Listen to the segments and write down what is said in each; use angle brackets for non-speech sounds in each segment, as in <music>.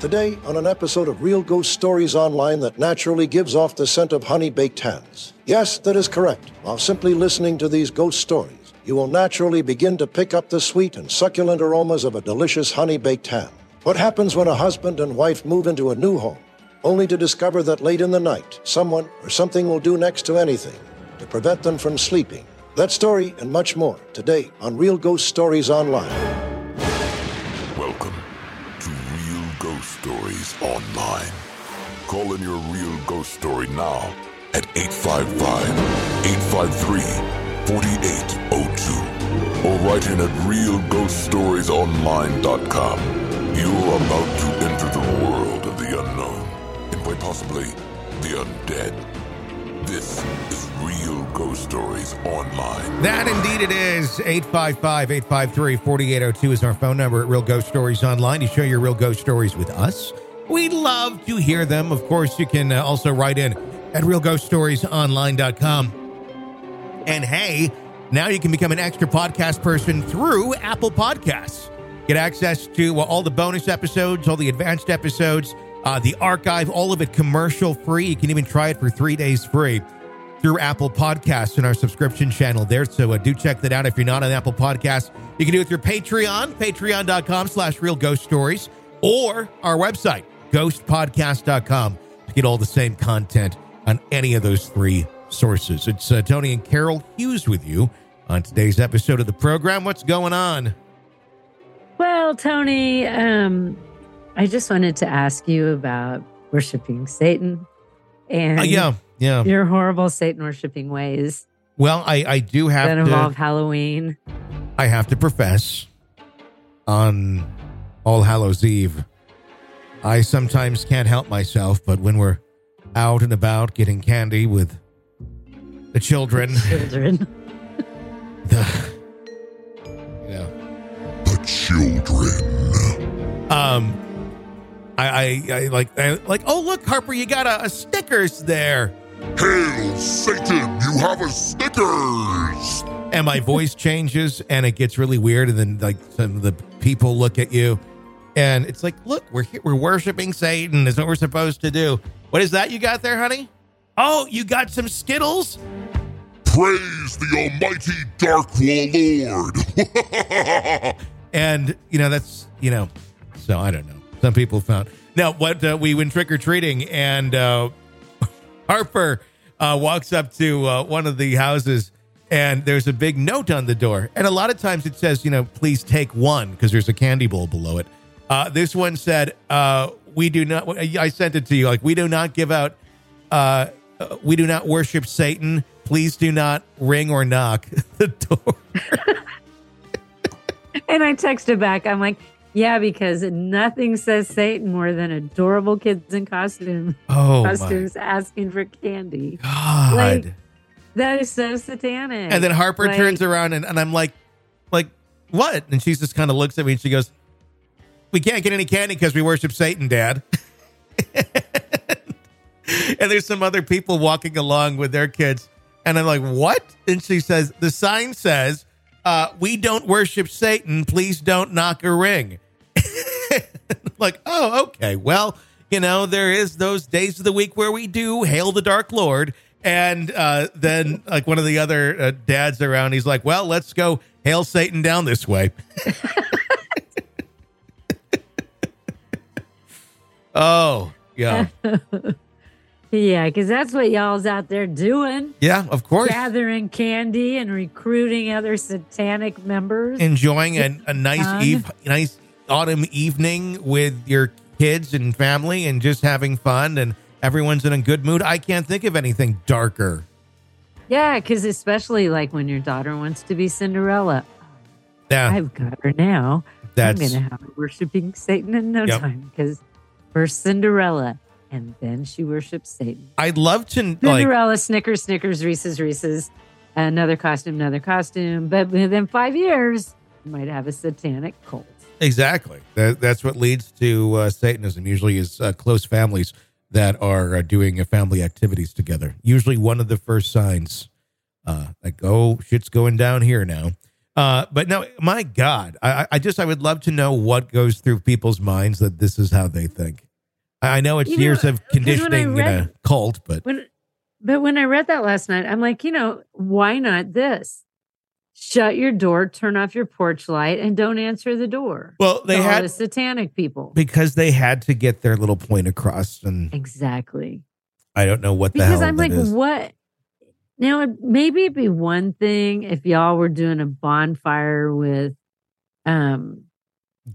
Today, on an episode of Real Ghost Stories Online that naturally gives off the scent of honey baked hens. Yes, that is correct. While simply listening to these ghost stories, you will naturally begin to pick up the sweet and succulent aromas of a delicious honey baked ham. What happens when a husband and wife move into a new home, only to discover that late in the night, someone or something will do next to anything to prevent them from sleeping? That story and much more today on Real Ghost Stories Online. Stories Online. Call in your real ghost story now at 855 853 4802 or write in at realghoststoriesonline.com. You're about to enter the world of the unknown and quite possibly the undead. This is Real Ghost Stories Online. That indeed it is. 855 853 4802 is our phone number at Real Ghost Stories Online. You share your real ghost stories with us. We'd love to hear them. Of course, you can uh, also write in at realghoststoriesonline.com. And hey, now you can become an extra podcast person through Apple Podcasts. Get access to uh, all the bonus episodes, all the advanced episodes, uh, the archive, all of it commercial free. You can even try it for three days free through Apple Podcasts in our subscription channel there. So uh, do check that out if you're not on Apple Podcasts. You can do it through Patreon, patreon.com slash real ghost stories, or our website, ghostpodcast.com, to get all the same content on any of those three sources. It's uh, Tony and Carol Hughes with you on today's episode of the program. What's going on? Well, Tony, um, I just wanted to ask you about worshiping Satan and Uh, yeah, yeah. your horrible Satan worshiping ways Well, I, I do have that to. involve Halloween. I have to profess on All Hallows Eve, I sometimes can't help myself, but when we're out and about getting candy with the children, Children. <laughs> the, you know, The children. um, I, I, I like, I, like, oh look, Harper, you got a, a Snickers there, Hail Satan, you have a Snickers! and my voice changes, and it gets really weird, and then like some of the people look at you, and it's like, look, we're here, we're worshiping Satan. Is what we're supposed to do. What is that you got there, honey? Oh, you got some Skittles? Praise the almighty Dark Lord! <laughs> and you know that's you know so i don't know some people found. Now what uh, we went trick-or-treating and uh <laughs> harper uh walks up to uh, one of the houses and there's a big note on the door. And a lot of times it says you know please take one because there's a candy bowl below it. Uh this one said uh we do not i sent it to you like we do not give out we do not worship satan. Please do not ring or knock <laughs> the door. <laughs> And I texted back, I'm like, yeah, because nothing says Satan more than adorable kids in costume oh my costumes asking for candy. God. Like, That is so satanic. and then Harper Like, turns around and, and I'm like, like, what? And she just kind of looks at me and she goes, We can't get any candy because we worship Satan, Dad. <laughs> and there's some other people walking along with their kids. And I'm like, What? And she says, The sign says, uh, we don't worship Satan. Please don't knock a ring. <laughs> like, oh, okay. Well, you know, there is those days of the week where we do hail the Dark Lord. And uh, then, like, one of the other uh, dads around, he's like, well, let's go hail Satan down this way. <laughs> oh, yeah. <laughs> Yeah, because that's what y'all's out there doing. Yeah, of course. Gathering candy and recruiting other satanic members. Enjoying a, a nice eve, nice autumn evening with your kids and family and just having fun and everyone's in a good mood. I can't think of anything darker. yeah, because especially like when your daughter wants to be Cinderella. Yeah. I've got her now. That's- I'm going to have her worshiping Satan in no Yep. time because first Cinderella and then she worships Satan. I'd love to like Cinderella, Snickers, Snickers, Reese's, Reese's, another costume, another costume. But within five years, you might have a satanic cult. exactly. That, that's what leads to uh, Satanism. Usually, is uh, close families that are uh, doing uh, family activities together. Usually, one of the first signs, uh, like, oh, shit's going down here now. Uh, but no, my God, I- I just I would love to know what goes through people's minds that this is how they think. I know it's You years of when I conditioning in a cult, but When, but when I read that last night, I'm like, you know, why not this? Shut your door, turn off your porch light, and don't answer the door. well, they had the satanic people. because they had to get their little point across, and Exactly. I don't know what the Because hell I'm like, is. what? Now, maybe it'd be one thing if y'all were doing a bonfire with, um,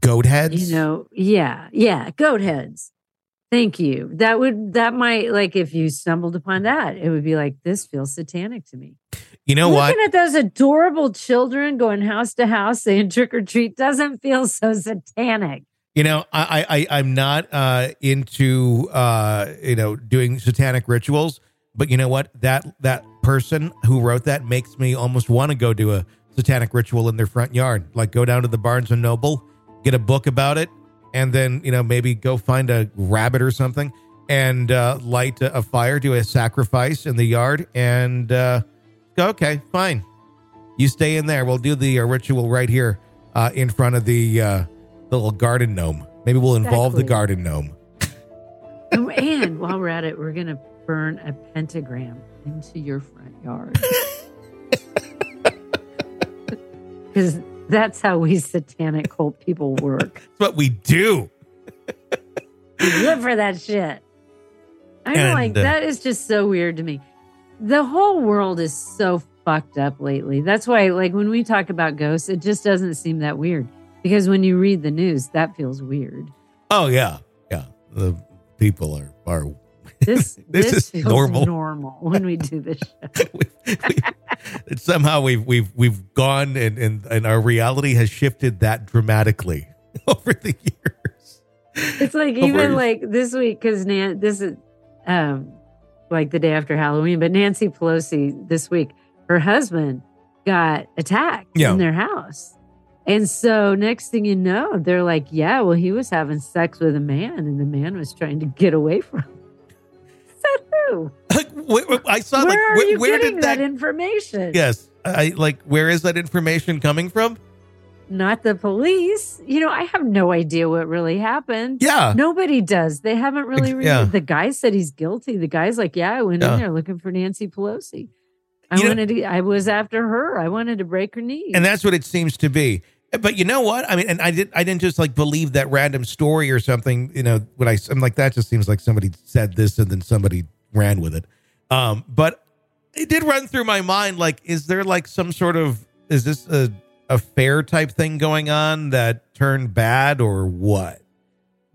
Goat heads, you know, yeah, yeah, goat heads. Thank you. That would that might like if you stumbled upon that, it would be like this feels satanic to me. you know what? Looking at those adorable children going house to house saying trick or treat doesn't feel so satanic. You know, I, I, I I'm not uh, into uh, you know doing satanic rituals, but you know what? That that person who wrote that makes me almost want to go do a satanic ritual in their front yard. Like go down to the Barnes and Noble, get a book about it, and then you know maybe go find a rabbit or something and uh, light a, a fire, do a sacrifice in the yard, and uh, go. Okay, fine. You stay in there. We'll do the uh, ritual right here uh, in front of the uh, the little garden gnome. Maybe we'll involve the garden gnome. And, <laughs> and while we're at it, we're gonna burn a pentagram into your front yard. <laughs> <laughs> Because that's how we satanic cult people work. That's what we do. We live for that shit. I'm And, like, uh, that is just so weird to me. The whole world is so fucked up lately. That's why, like, when we talk about ghosts, it just doesn't seem that weird. Because when you read the news, that feels weird. Oh yeah, yeah. The people are are. This <laughs> This this, is normal. normal. when we do this show. <laughs> we, we, somehow we've we've we've gone and, and and our reality has shifted that dramatically <laughs> over the years. It's like Over- even like this week because Nan this is um like the day after Halloween, but Nancy Pelosi this week, her husband got attacked Yeah. in their house. And so next thing you know, they're like, Yeah, well, he was having sex with a man and the man was trying to get away from Who? Where, I saw Where like are where, you where getting did that, that? information? yes, I like where is that information coming from? Not the police. You know, I have no idea what really happened. Yeah, Nobody does. They haven't really read yeah. The guy said he's guilty. The guy's like, yeah, I went Yeah. in there looking for Nancy Pelosi. I You know- wanted to. I was after her. I wanted to break her knee. and that's what it seems to be. But you know what? I mean, and I did. I didn't just like believe that random story or something. You know, when I, I'm like, that just seems like somebody said this and then somebody ran with it. Um, but it did run through my mind. Like, is there like some sort of is this a a fair type thing going on that turned bad or what?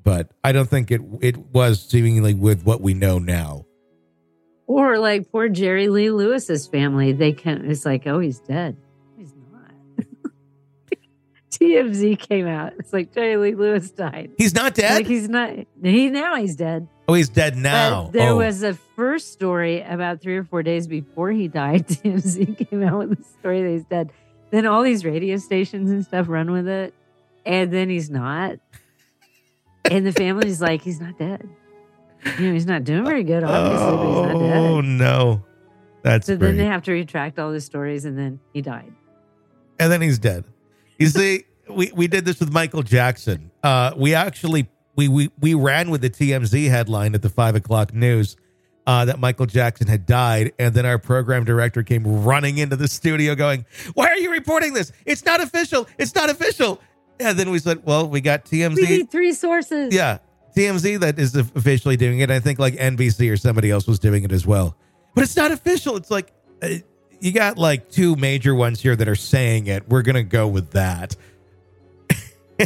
But I don't think it it was seemingly with what we know now. or like poor Jerry Lee Lewis's family. They can. It's like, oh, he's dead. TMZ came out. It's like Jerry Lee Lewis died. He's not dead. Like he's not. He now he's dead. oh, he's dead now. But there oh. was a first story about three or four days before he died. <laughs> TMZ came out with the story that he's dead. Then all these radio stations and stuff run with it, and then he's not. And the family's like, he's not dead. You know, he's not doing very good, obviously, but he's not oh, dead. Oh no, that's So great. then they have to retract all the stories, and then he died. and then he's dead. You see, we, we did this with Michael Jackson. Uh, we actually we, we we ran with the TMZ headline at the five o'clock news uh, that Michael Jackson had died, and then our program director came running into the studio, going, "Why are you reporting this? It's not official. It's not official." And then we said, "Well, we got TMZ." We need three sources. Yeah, TMZ that is officially doing it. I think like NBC or somebody else was doing it as well, but it's not official. It's like uh, you got like two major ones here that are saying it. We're gonna go with that,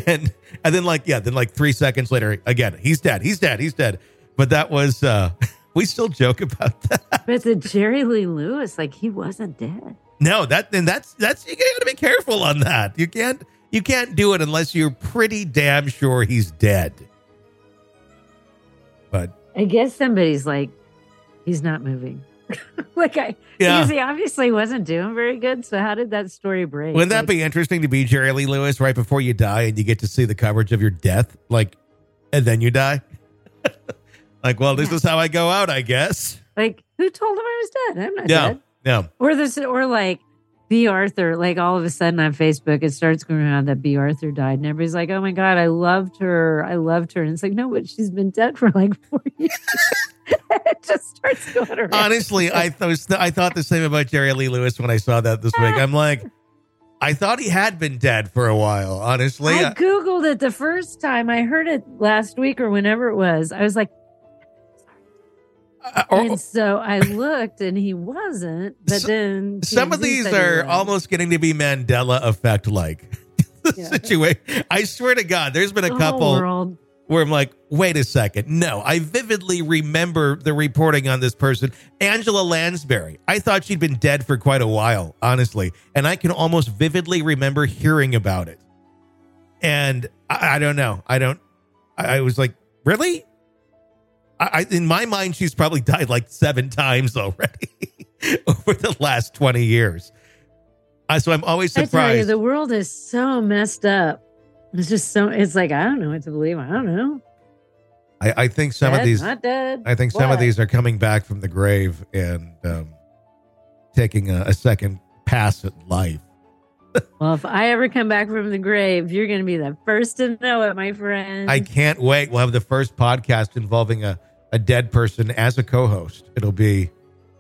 and and then like yeah, then like three seconds later, again, he's dead. He's dead. He's dead. But that was uh <laughs> we still joke about that. But the Jerry Lee Lewis, like he wasn't dead. No, that and that's that's you gotta be careful on that. You can't you can't do it unless you're pretty damn sure he's dead. But I guess somebody's like, he's not moving. <laughs> like I, Yeah. because he obviously wasn't doing very good. So how did that story break? Wouldn't that Like, be interesting to be Jerry Lee Lewis right before you die and you get to see the coverage of your death? Like, and then you die? <laughs> like, well, this Yeah. is how I go out, I guess. like who told him I was dead? I'm not Yeah. dead. Yeah. Or this, or like Bea Arthur, like all of a sudden on Facebook, it starts going around that Bea Arthur died, and everybody's like, "Oh my god, I loved her, I loved her," and it's like, no, but she's been dead for like four <laughs> years. It <laughs> just starts going around. Honestly, I thought I thought the same about Jerry Lee Lewis when I saw that this week. I'm like, I thought he had been dead for a while. Honestly, I googled it the first time I heard it last week or whenever it was. I was like, Uh, or- and so I <laughs> looked, and he wasn't. But So- then some of these are almost getting to be Mandela effect like <laughs> Yeah. situation. I swear to God, there's been a The couple. Where I'm like, wait a second. No, I vividly remember the reporting on this person, Angela Lansbury. I thought she'd been dead for quite a while, honestly. And I can almost vividly remember hearing about it. And I, I don't know. I don't, I, I was like, really? I, I, in my mind, she's probably died like seven times already <laughs> over the last 20 years. Uh, so I'm always tell you, surprised. the world is so messed up. It's just so. It's like I don't know what to believe. I don't know. I, I think some of these, not dead. I think some of these are coming back from the grave and um, taking a, a second pass at life. <laughs> Well, if I ever come back from the grave, you're going to be the first to know it, my friend. I can't wait. We'll have the first podcast involving a, a dead person as a co-host. It'll be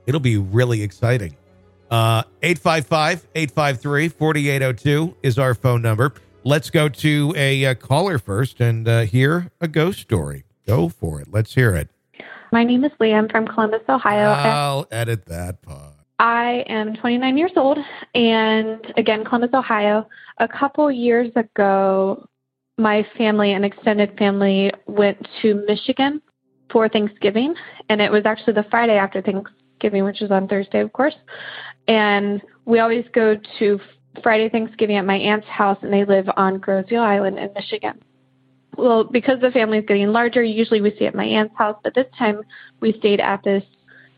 it'll be really exciting. Uh 855-853-4802 is our phone number. Let's go to a, uh caller first and uh, hear a ghost story. Go for it. Let's hear it. My name is Leah. I'm from Columbus, Ohio. I'll edit that part. I am 29 years old, and again, Columbus, Ohio. A couple years ago, my family, and extended family, went to Michigan for Thanksgiving, and it was actually the Friday after Thanksgiving, which is on Thursday, of course. And we always go to Friday Thanksgiving at my aunt's house, and they live on Grosville Island in Michigan. Well, because the family is getting larger, usually we stay at my aunt's house, but this time we stayed at this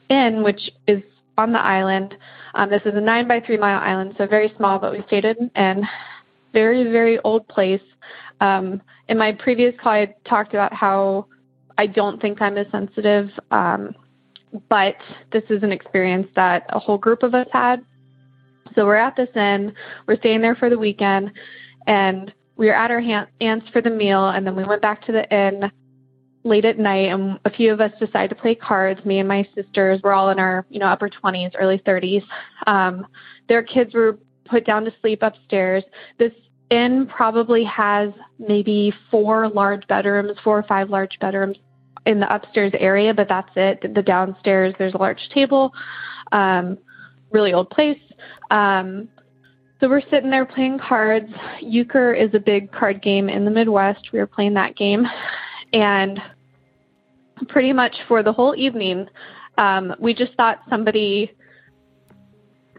inn, which is on the island. Um, this is a nine by three mile island, so very small, but we stayed in and very, very old place. Um, in my previous call, I talked about how I don't think I'm as sensitive, um, but this is an experience that a whole group of us had. So we're at this inn, we're staying there for the weekend, and we were at our aunt's for the meal, and then we went back to the inn late at night and a few of us decided to play cards. Me and my sisters were all in our you know upper 20s early 30s um, their kids were put down to sleep upstairs. This inn probably has maybe four large bedrooms four or five large bedrooms in the upstairs area but that's it. The downstairs there's a large table um, really old place um, so we're sitting there playing cards euchre is a big card game in the midwest we were playing that game and pretty much for the whole evening, um, we just thought somebody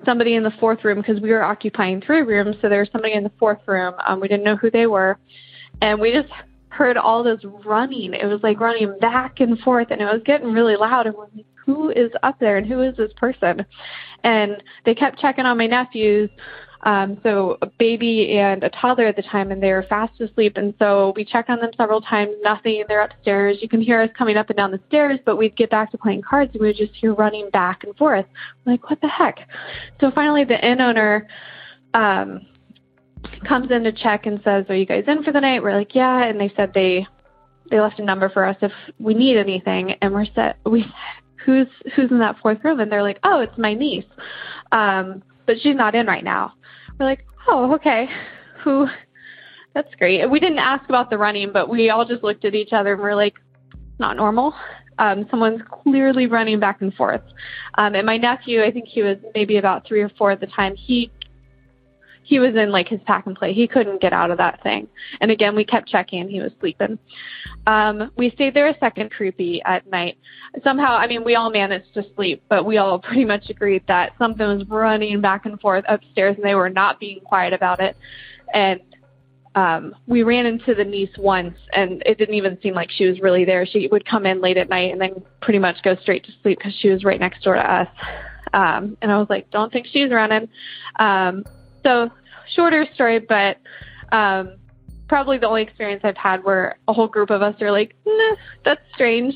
somebody in the fourth room because we were occupying three rooms, so there was somebody in the fourth room. Um, we didn't know who they were, and we just heard all this running. It was like running back and forth, and it was getting really loud. And we're like, "Who is up there? And who is this person?" And they kept checking on my nephews. Um, so a baby and a toddler at the time, and they were fast asleep. And so we checked on them several times. Nothing. They're upstairs. You can hear us coming up and down the stairs, but we'd get back to playing cards, and we would just hear running back and forth. We're like, what the heck? So finally, the inn owner um, comes in to check and says, "Are you guys in for the night?" We're like, "Yeah." And they said they they left a number for us if we need anything. And we're set. We "Who's who's in that fourth room?" And they're like, "Oh, it's my niece." Um, but she's not in right now. We're like, oh, okay. <laughs> Who? That's great. We didn't ask about the running, but we all just looked at each other and we're like, not normal. Um, someone's clearly running back and forth. Um, and my nephew, I think he was maybe about three or four at the time. He he was in like his pack and play. He couldn't get out of that thing. And again, we kept checking. He was sleeping. Um, we stayed there a second creepy at night. Somehow, I mean, we all managed to sleep, but we all <laughs> pretty much agreed that something was running back and forth upstairs, and they were not being quiet about it. And um, we ran into the niece once, and it didn't even seem like she was really there. She would come in late at night and then pretty much go straight to sleep because she was right next door to us. Um, and I was like, don't think she's running. Um, so shorter story, but um, probably the only experience I've had where a whole group of us are like, nah, that's strange.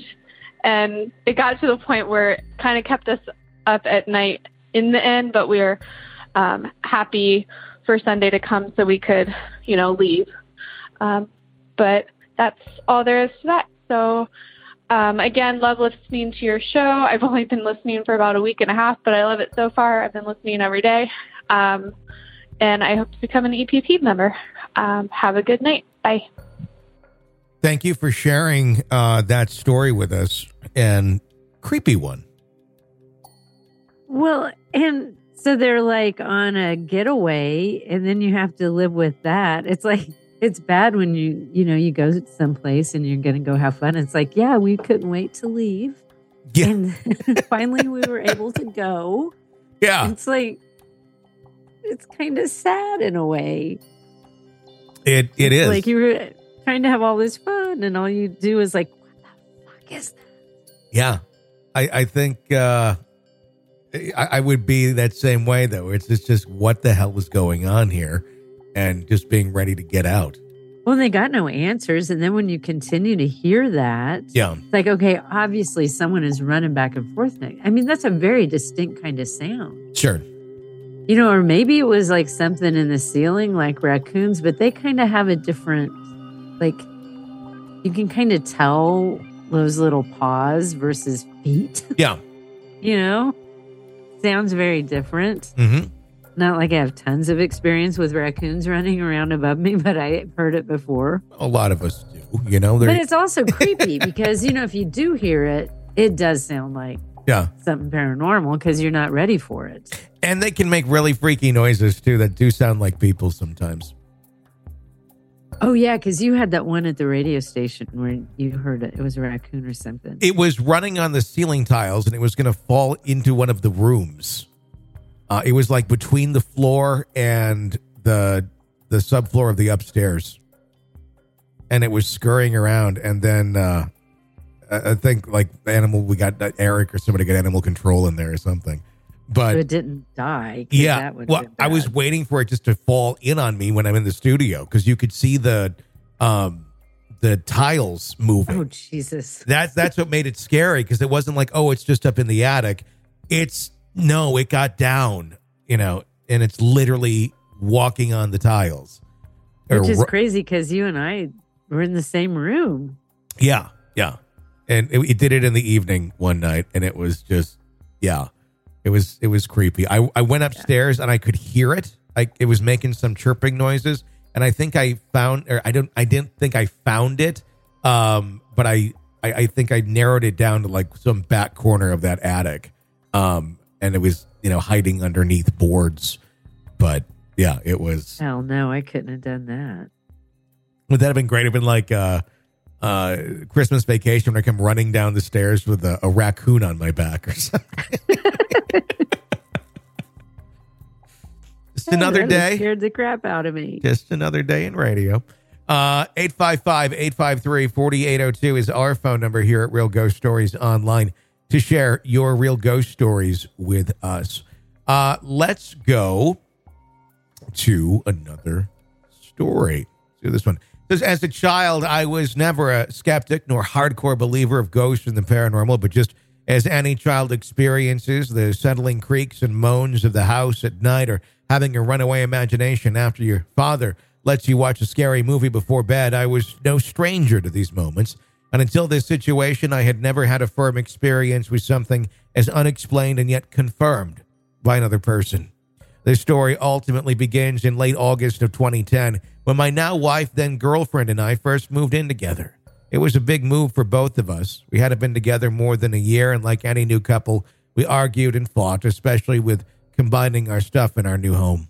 And it got to the point where it kind of kept us up at night in the end, but we were um, happy for Sunday to come so we could, you know, leave. Um, but that's all there is to that. So, um, again, love listening to your show. I've only been listening for about a week and a half, but I love it so far. I've been listening every day. Um, and I hope to become an EPP member. Um, have a good night. Bye. Thank you for sharing uh, that story with us and creepy one. Well, and so they're like on a getaway, and then you have to live with that. It's like it's bad when you you know you go to someplace and you're going to go have fun. It's like yeah, we couldn't wait to leave, Yeah. and <laughs> <laughs> finally we were able to go. Yeah, It's like it's kind of sad in a way. it it is. like you were trying to have all this fun, and all you do is like, what the fuck is that? Yeah, I I think uh, I, I would be that same way though. It's just, just what the hell was going on here, and just being ready to get out. Well, they got no answers, and then when you continue to hear that, Yeah, It's like, okay, obviously someone is running back and forth. I mean, that's a very distinct kind of sound. sure. You know, or maybe it was like something in the ceiling, like raccoons, but they kind of have a different, like, you can kind of tell those little paws versus feet, <laughs> Yeah. you know? Sounds very different. hmm Not like I have tons of experience with raccoons running around above me, but I've heard it before. A lot of us do. You know, But they're it's also creepy because, you know, if you do hear it, it does sound like yeah, something paranormal because you're not ready for it. and they can make really freaky noises too that do sound like people sometimes. Oh yeah, because you had that one at the radio station where you heard it. It was a raccoon or something. It was running on the ceiling tiles, and it was going to fall into one of the rooms. Uh, it was like between the floor and the the subfloor of the upstairs, and it was scurrying around. And then uh, I think like the animal we got Eric or somebody got animal control in there or something. but But it didn't die. yeah, well, I was waiting for it just to fall in on me when I'm in the studio because you could see the um the tiles moving. Oh Jesus! <laughs> That's that's what made it scary because it wasn't like, oh, it's just up in the attic. It's no, it got down, you know, and it's literally walking on the tiles. Which is crazy because you and I were in the same room. yeah, yeah, and it, it did it in the evening one night, and it was just, yeah, it was it was creepy. I I went upstairs and I could hear it. Like it was making some chirping noises, and I think I found, or I don't, I didn't think I found it, um, but I, I I think I narrowed it down to like some back corner of that attic, um, and it was you know hiding underneath boards, but yeah, it was. Hell no, I couldn't have done that. Would that have been great? Have been like uh, uh, Christmas vacation when I come running down the stairs with a, a raccoon on my back or <laughs> something. Just another day. scared the crap out of me. Just another day in radio. Uh, 855-853-4802 is our phone number here at Real Ghost Stories Online to share your real ghost stories with us. Uh, let's go to another story. Let's do this one. As a child, I was never a skeptic nor hardcore believer of ghosts and the paranormal, but just as any child experiences the settling creaks and moans of the house at night or having a runaway imagination after your father lets you watch a scary movie before bed, I was no stranger to these moments. And until this situation, I had never had a firm experience with something as unexplained and yet confirmed by another person. This story ultimately begins in late August of 2010 when my now wife, then girlfriend, and I first moved in together. It was a big move for both of us. We hadn't been together more than a year, and like any new couple, we argued and fought, especially with combining our stuff in our new home.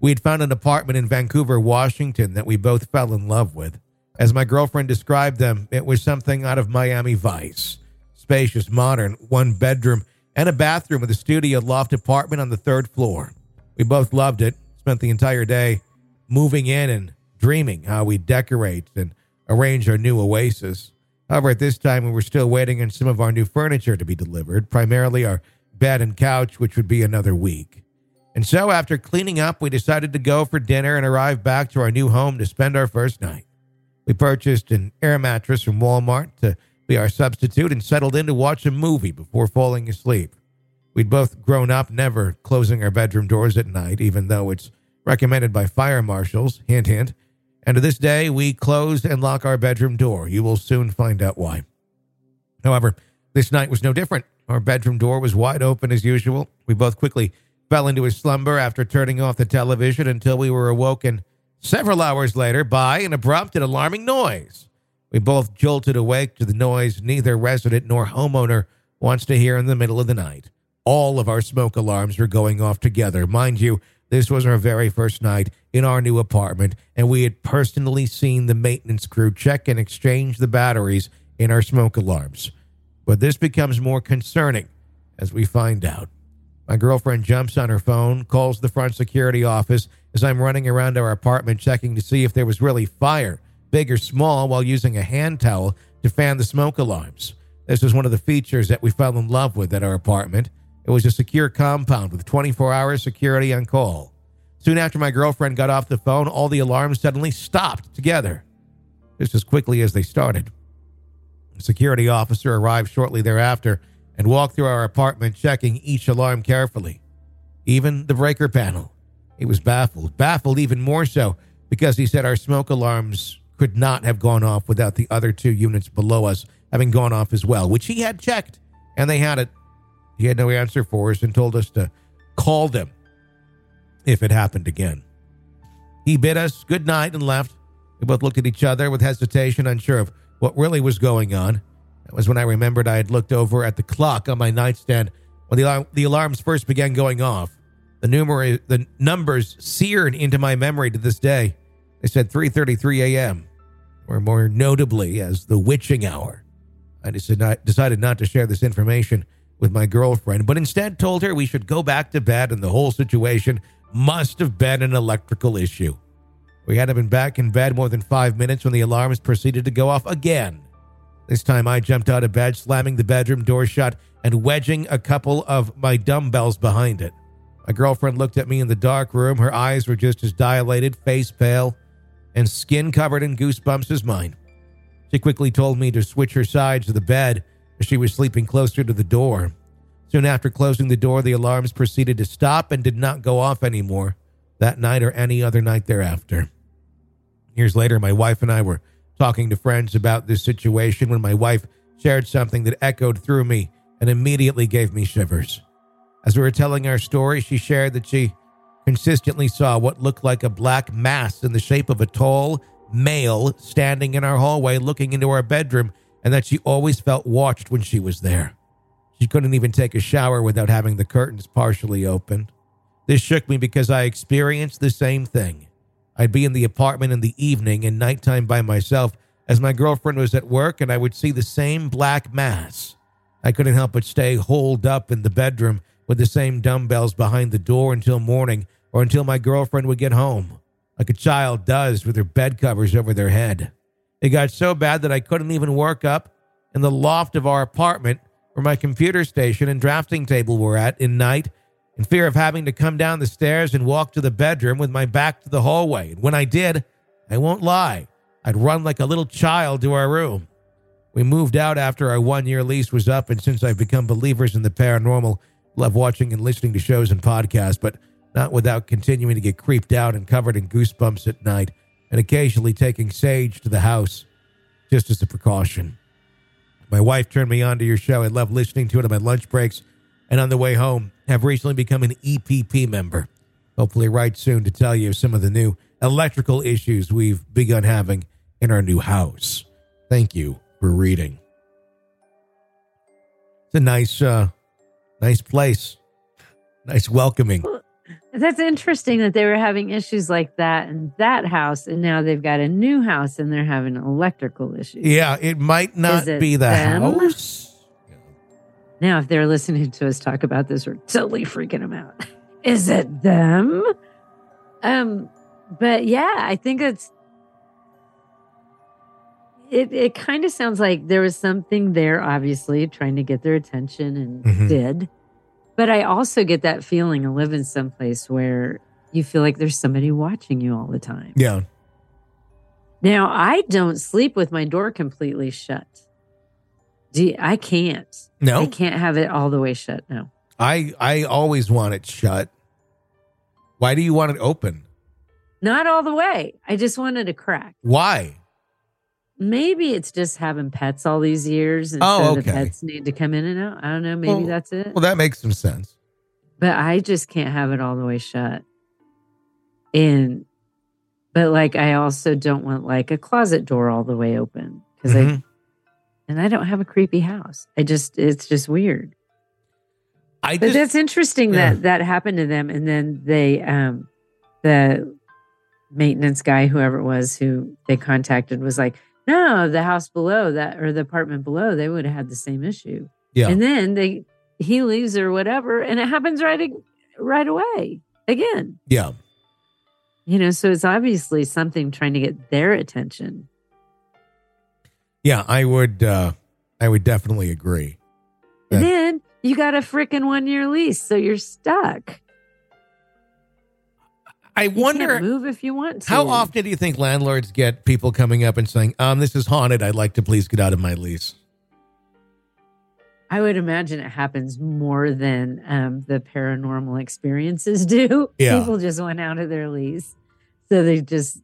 We had found an apartment in Vancouver, Washington that we both fell in love with. As my girlfriend described them, it was something out of Miami Vice. Spacious, modern, one bedroom, and a bathroom with a studio loft apartment on the third floor. We both loved it, spent the entire day moving in and dreaming how we decorate and arrange our new oasis. However, at this time, we were still waiting on some of our new furniture to be delivered, primarily our bed and couch, which would be another week. And so, after cleaning up, we decided to go for dinner and arrive back to our new home to spend our first night. We purchased an air mattress from Walmart to be our substitute and settled in to watch a movie before falling asleep. We'd both grown up never closing our bedroom doors at night, even though it's recommended by fire marshals. Hint, hint. And to this day, we close and lock our bedroom door. You will soon find out why. However, this night was no different. Our bedroom door was wide open as usual. We both quickly fell into a slumber after turning off the television until we were awoken several hours later by an abrupt and alarming noise. We both jolted awake to the noise neither resident nor homeowner wants to hear in the middle of the night. All of our smoke alarms were going off together. Mind you, this was our very first night in our new apartment, and we had personally seen the maintenance crew check and exchange the batteries in our smoke alarms. But this becomes more concerning as we find out. My girlfriend jumps on her phone, calls the front security office as I'm running around our apartment checking to see if there was really fire, big or small, while using a hand towel to fan the smoke alarms. This was one of the features that we fell in love with at our apartment. It was a secure compound with 24 hour security on call. Soon after my girlfriend got off the phone, all the alarms suddenly stopped together, just as quickly as they started. A security officer arrived shortly thereafter and walked through our apartment, checking each alarm carefully, even the breaker panel. He was baffled, baffled even more so because he said our smoke alarms could not have gone off without the other two units below us having gone off as well, which he had checked, and they had it. He had no answer for us and told us to call them if it happened again. He bid us good night and left. We both looked at each other with hesitation, unsure of what really was going on. That was when I remembered I had looked over at the clock on my nightstand when the, the alarms first began going off. The, numer- the numbers seared into my memory to this day. They said 3.33 a.m., or more notably as the witching hour. I decided not to share this information with my girlfriend, but instead told her we should go back to bed and the whole situation must have been an electrical issue. We hadn't been back in bed more than five minutes when the alarms proceeded to go off again. This time I jumped out of bed, slamming the bedroom door shut and wedging a couple of my dumbbells behind it. My girlfriend looked at me in the dark room. Her eyes were just as dilated, face pale, and skin covered in goosebumps as mine. She quickly told me to switch her sides of the bed she was sleeping closer to the door. Soon after closing the door, the alarms proceeded to stop and did not go off anymore that night or any other night thereafter. Years later, my wife and I were talking to friends about this situation when my wife shared something that echoed through me and immediately gave me shivers. As we were telling our story, she shared that she consistently saw what looked like a black mass in the shape of a tall male standing in our hallway looking into our bedroom and that she always felt watched when she was there. She couldn't even take a shower without having the curtains partially open. This shook me because I experienced the same thing. I'd be in the apartment in the evening and nighttime by myself as my girlfriend was at work, and I would see the same black mass. I couldn't help but stay holed up in the bedroom with the same dumbbells behind the door until morning or until my girlfriend would get home, like a child does with her bed covers over their head. It got so bad that I couldn't even work up in the loft of our apartment where my computer station and drafting table were at in night in fear of having to come down the stairs and walk to the bedroom with my back to the hallway. And when I did, I won't lie, I'd run like a little child to our room. We moved out after our one year lease was up, and since I've become believers in the paranormal, love watching and listening to shows and podcasts, but not without continuing to get creeped out and covered in goosebumps at night, and occasionally taking Sage to the house just as a precaution. My wife turned me on to your show. I love listening to it on my lunch breaks and on the way home have recently become an EPP member. Hopefully, right soon to tell you some of the new electrical issues we've begun having in our new house. Thank you for reading. It's a nice, uh, nice place, nice welcoming. That's interesting that they were having issues like that in that house, and now they've got a new house and they're having electrical issues. Yeah, it might not it be the them? house. Now, if they're listening to us talk about this, we're totally freaking them out. <laughs> Is it them? Um, but yeah, I think it's it. It kind of sounds like there was something there, obviously trying to get their attention, and Mhm. did. But I also get that feeling of living someplace where you feel like there's somebody watching you all the time. Yeah. Now, I don't sleep with my door completely shut. Do you- I can't. No, I can't have it all the way shut. No. I I always want it shut. Why do you want it open? Not all the way. I just wanted a crack. Why? Maybe it's just having pets all these years, and Oh, so okay. the pets need to come in and out. I don't know. Maybe Well- that's it. Well, that makes some sense. but I just can't have it all the way shut. And but like I also don't want like a closet door all the way open because I Mhm. and I don't have a creepy house. I just it's just weird. I But just that's interesting yeah. that that happened to them and then they um the maintenance guy whoever it was who they contacted was like no the house below that or the apartment below they would have had the same issue yeah. and then they he leaves or whatever and it happens right right away again yeah. you know so it's obviously something trying to get their attention Yeah, I would uh I would definitely agree. and then you got a freaking one year lease so you're stuck I wonder move if you want to how often do you think landlords get people coming up and saying, "Um, this is haunted. I'd like to please get out of my lease." i would imagine it happens more than um, the paranormal experiences do <laughs> Yeah. people just went out of their lease so they just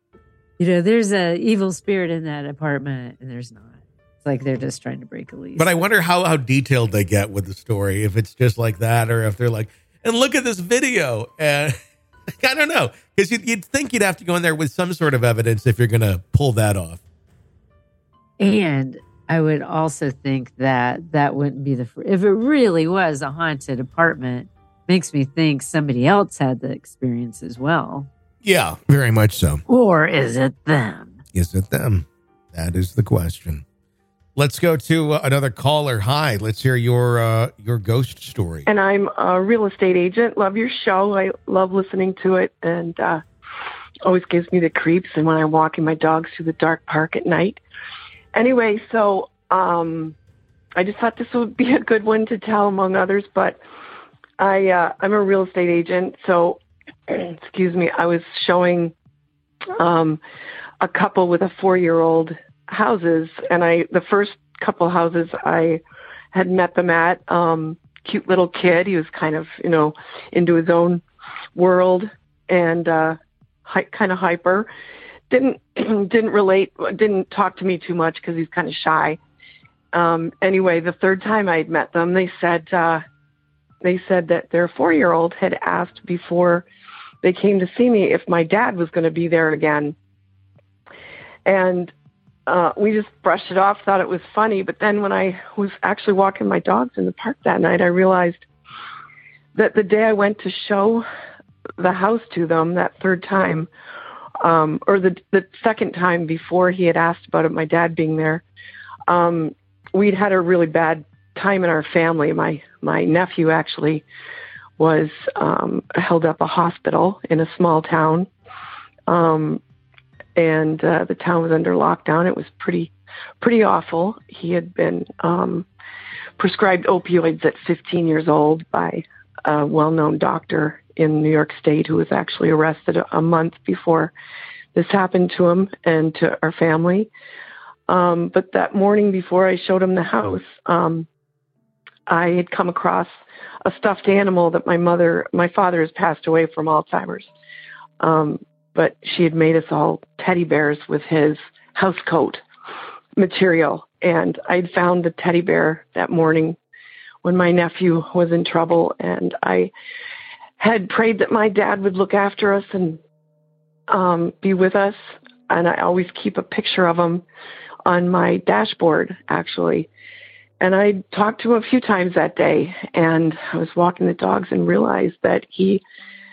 you know there's a evil spirit in that apartment and there's not it's like they're just trying to break a lease But I wonder how how detailed they get with the story. If it's just like that, or if they're like, "And look at this video," and <laughs> <laughs> I don't know, because you'd, you'd think you'd have to go in there with some sort of evidence if you're going to pull that off. And I would also think that that wouldn't be the if it really was a haunted apartment. Makes me think somebody else had the experience as well, Yeah, very much so. or is it them? Is it them? That is the question. Let's go to uh, another caller. Hi, let's hear your uh, your ghost story. and I'm a real estate agent. Love your show. I love listening to it, and uh, always gives me the creeps. And when I'm walking my dogs through the dark park at night. Anyway, so um, I just thought this would be a good one to tell among others. But I uh, I'm a real estate agent, so <clears throat> excuse me. I was showing um, a couple with a four year old houses, and I the first couple houses I had met them at. Um, cute little kid. He was kind of, you know, into his own world and uh, hi- kind of hyper. Didn't <clears throat> didn't relate. Didn't talk to me too much because he's kind of shy. Um, anyway, the third time I'd met them, they said uh, they said that their four year old had asked before they came to see me if my dad was going to be there again, and uh, we just brushed it off, thought it was funny. But then when I was actually walking my dogs in the park that night, I realized that the day I went to show the house to them that third time, um, or the the second time before he had asked about it, my dad being there, um, we'd had a really bad time in our family. My my nephew actually was um, held up a hospital in a small town. Um, and uh, the town was under lockdown. It was pretty, pretty awful. He had been um, prescribed opioids at 15 years old by a well-known doctor in New York State who was actually arrested a, a month before this happened to him and to our family. Um, but that morning before I showed him the house, um, I had come across a stuffed animal that my mother, my father has passed away from Alzheimer's. Um, but she had made us all teddy bears with his house coat material. And I'd found the teddy bear that morning when my nephew was in trouble. And I had prayed that my dad would look after us and um, be with us. And I always keep a picture of him on my dashboard, actually. And I talked to him a few times that day. And I was walking the dogs and realized that he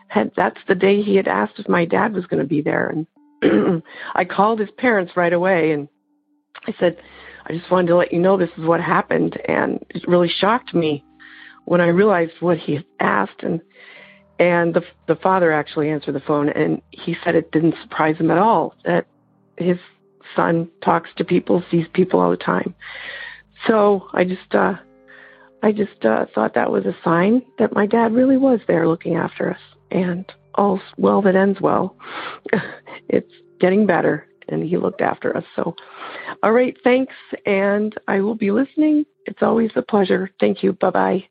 had that's the day he had asked if my dad was going to be there. And <clears throat> I called his parents right away and I said I just wanted to let you know this is what happened. And it really shocked me when I realized what he had asked. And and the the father actually answered the phone and he said it didn't surprise him at all that his son talks to people sees people all the time. So I just uh I just uh, thought that was a sign that my dad really was there looking after us and all's well that ends well. <laughs> it's getting better, and he looked after us. So, all right, thanks, and I will be listening. It's always a pleasure. Thank you. Bye bye.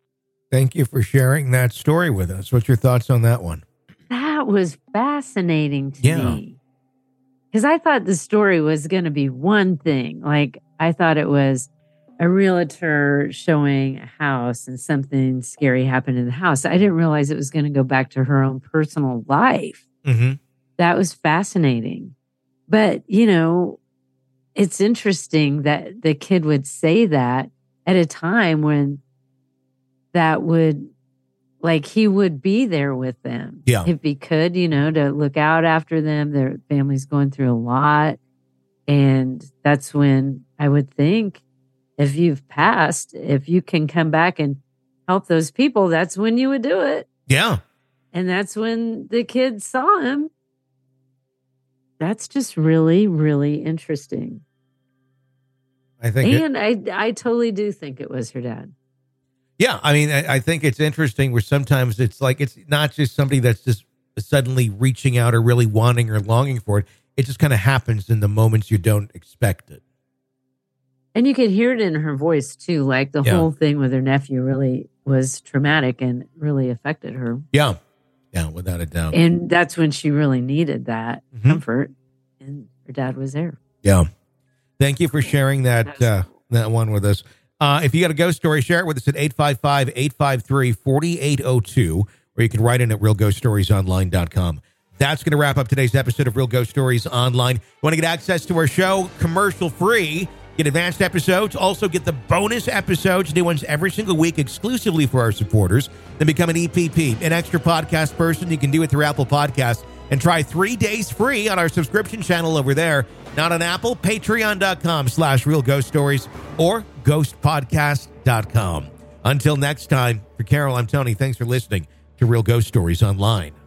Thank you for sharing that story with us. What's your thoughts on that one? That was fascinating to Yeah. me. Because I thought the story was going to be one thing. Like, I thought it was a realtor showing a house and something scary happened in the house. I didn't realize it was going to go back to her own personal life. Mm-hmm. That was fascinating. But, you know, it's interesting that the kid would say that at a time when that would, like, he would be there with them. Yeah. If he could, you know, to look out after them. Their family's going through a lot. And that's when I would think if you've passed, if you can come back and help those people, that's when you would do it. Yeah. And that's when the kids saw him. That's just really, really interesting. I think. it- And I, I totally do think it was her dad. yeah. I mean, I, I think it's interesting where sometimes it's like it's not just somebody that's just suddenly reaching out or really wanting or longing for it. It just kind of happens in the moments you don't expect it. And you could hear it in her voice too. Like the Yeah. whole thing with her nephew really was traumatic and really affected her. Yeah. Yeah. Without a doubt. And that's when she really needed that Mhm. comfort. And her dad was there. Yeah. Thank you for sharing that uh, that one with us. Uh, if you got a ghost story, share it with us at 855 853 4802, or you can write in at realghoststoriesonline.com. That's going to wrap up today's episode of Real Ghost Stories Online. You want to get access to our show commercial free, get advanced episodes, also get the bonus episodes, new ones every single week exclusively for our supporters. Then become an EPP, an extra podcast person. You can do it through Apple Podcasts and try three days free on our subscription channel over there. Not on Apple, patreon.com slash real ghost stories or ghostpodcast.com. Until next time, for Carol, I'm Tony. Thanks for listening to Real Ghost Stories Online.